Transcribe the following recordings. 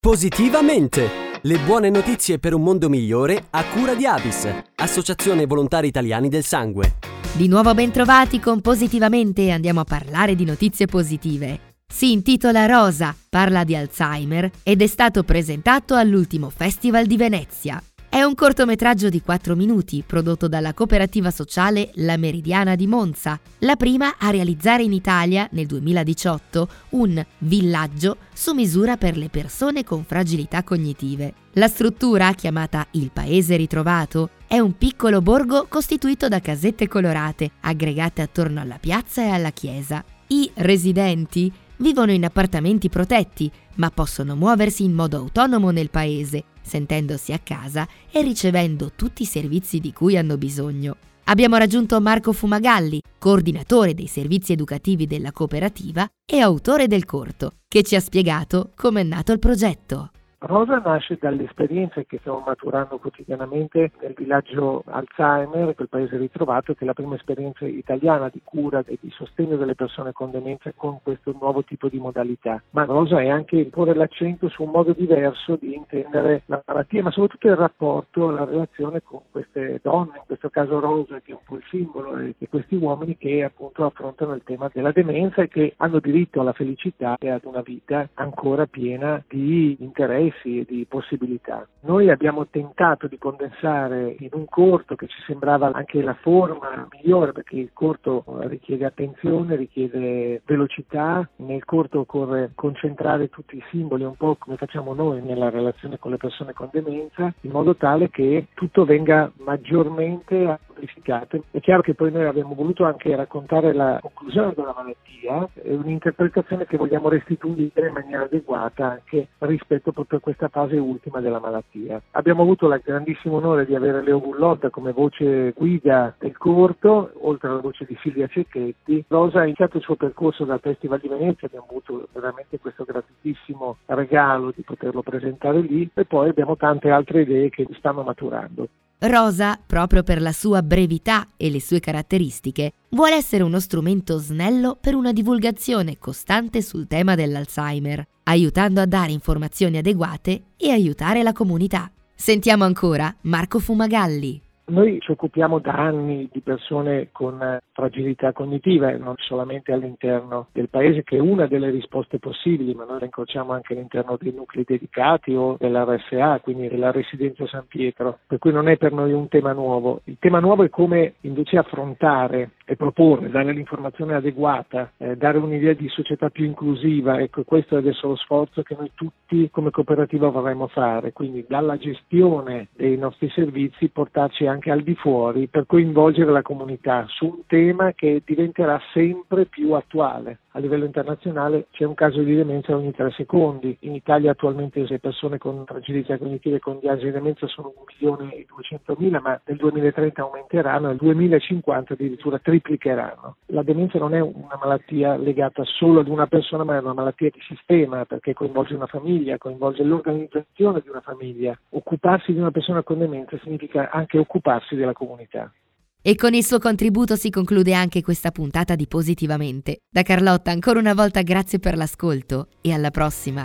Positivamente! Le buone notizie per un mondo migliore a cura di Avis, Associazione Volontari Italiani del Sangue. Di nuovo bentrovati con Positivamente e andiamo a parlare di notizie positive. Si intitola Rosa, parla di Alzheimer ed è stato presentato all'ultimo Festival di Venezia. Un cortometraggio di 4 minuti prodotto dalla cooperativa sociale La Meridiana di Monza, la prima a realizzare in Italia nel 2018 un villaggio su misura per le persone con fragilità cognitive. La struttura, chiamata Il Paese Ritrovato, è un piccolo borgo costituito da casette colorate, aggregate attorno alla piazza e alla chiesa. I residenti vivono in appartamenti protetti, ma possono muoversi in modo autonomo nel paese sentendosi a casa e ricevendo tutti i servizi di cui hanno bisogno. Abbiamo raggiunto Marco Fumagalli, coordinatore dei servizi educativi della cooperativa e autore del corto, che ci ha spiegato come è nato il progetto. Rosa nasce dalle esperienze che stiamo maturando quotidianamente nel villaggio Alzheimer, quel paese ritrovato, che è la prima esperienza italiana di cura e di sostegno delle persone con demenza con questo nuovo tipo di modalità. Ma Rosa è anche porre l'accento su un modo diverso di intendere la malattia, ma soprattutto il rapporto, la relazione con queste donne, in questo caso Rosa, che è un po' il simbolo, e questi uomini che appunto affrontano il tema della demenza e che hanno diritto alla felicità e ad una vita ancora piena di interessi interessi e di possibilità. Noi abbiamo tentato di condensare in un corto che ci sembrava anche la forma migliore perché il corto richiede attenzione, richiede velocità, nel corto occorre concentrare tutti i simboli un po' come facciamo noi nella relazione con le persone con demenza in modo tale che tutto venga maggiormente amplificato. È chiaro che poi noi abbiamo voluto anche raccontare la conclusione della malattia, è un'interpretazione che vogliamo restituire in maniera adeguata anche rispetto proprio per questa fase ultima della malattia. Abbiamo avuto il grandissimo onore di avere Leo Bullotta come voce guida del corto, oltre alla voce di Silvia Cecchetti. Rosa ha iniziato il suo percorso dal Festival di Venezia, abbiamo avuto veramente questo gratitissimo regalo di poterlo presentare lì e poi abbiamo tante altre idee che stanno maturando. Rosa, proprio per la sua brevità e le sue caratteristiche, vuole essere uno strumento snello per una divulgazione costante sul tema dell'Alzheimer, aiutando a dare informazioni adeguate e aiutare la comunità. Sentiamo ancora Marco Fumagalli. Noi ci occupiamo da anni di persone con eh, fragilità cognitive, non solamente all'interno del paese, che è una delle risposte possibili, ma noi la incrociamo anche all'interno dei nuclei dedicati o dell'RSA, quindi della Residenza San Pietro, per cui non è per noi un tema nuovo. Il tema nuovo è come invece affrontare e proporre, dare l'informazione adeguata, eh, dare un'idea di società più inclusiva. Ecco, questo è adesso lo sforzo che noi tutti come cooperativa vorremmo fare, quindi dalla gestione dei nostri servizi portarci anche al di fuori per coinvolgere la comunità su un tema che diventerà sempre più attuale a livello internazionale c'è un caso di demenza ogni tre secondi. In Italia attualmente le persone con fragilità cognitive con diagnosi di demenza sono 1 milione e 200 mila, ma nel 2030 aumenteranno, nel 2050 addirittura triplicheranno. La demenza non è una malattia legata solo ad una persona, ma è una malattia di sistema perché coinvolge una famiglia, coinvolge l'organizzazione di una famiglia. Occuparsi di una persona con demenza significa anche occuparsi della comunità. E con il suo contributo si conclude anche questa puntata di Positivamente. Da Carlotta ancora una volta grazie per l'ascolto e alla prossima.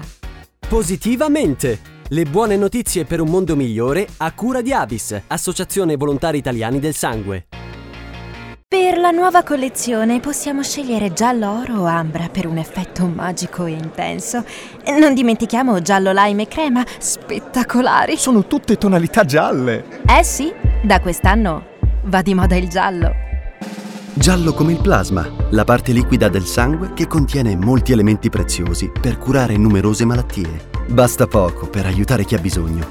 Positivamente! Le buone notizie per un mondo migliore a cura di Avis, Associazione Volontari Italiani del Sangue. Per la nuova collezione possiamo scegliere giallo oro o ambra per un effetto magico e intenso. Non dimentichiamo giallo lime e crema, spettacolari. Sono tutte tonalità gialle. Eh sì, da quest'anno Va di moda il giallo. Giallo come il plasma, la parte liquida del sangue che contiene molti elementi preziosi per curare numerose malattie. Basta poco per aiutare chi ha bisogno.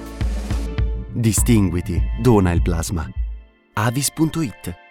Distinguiti, dona il plasma. avis.it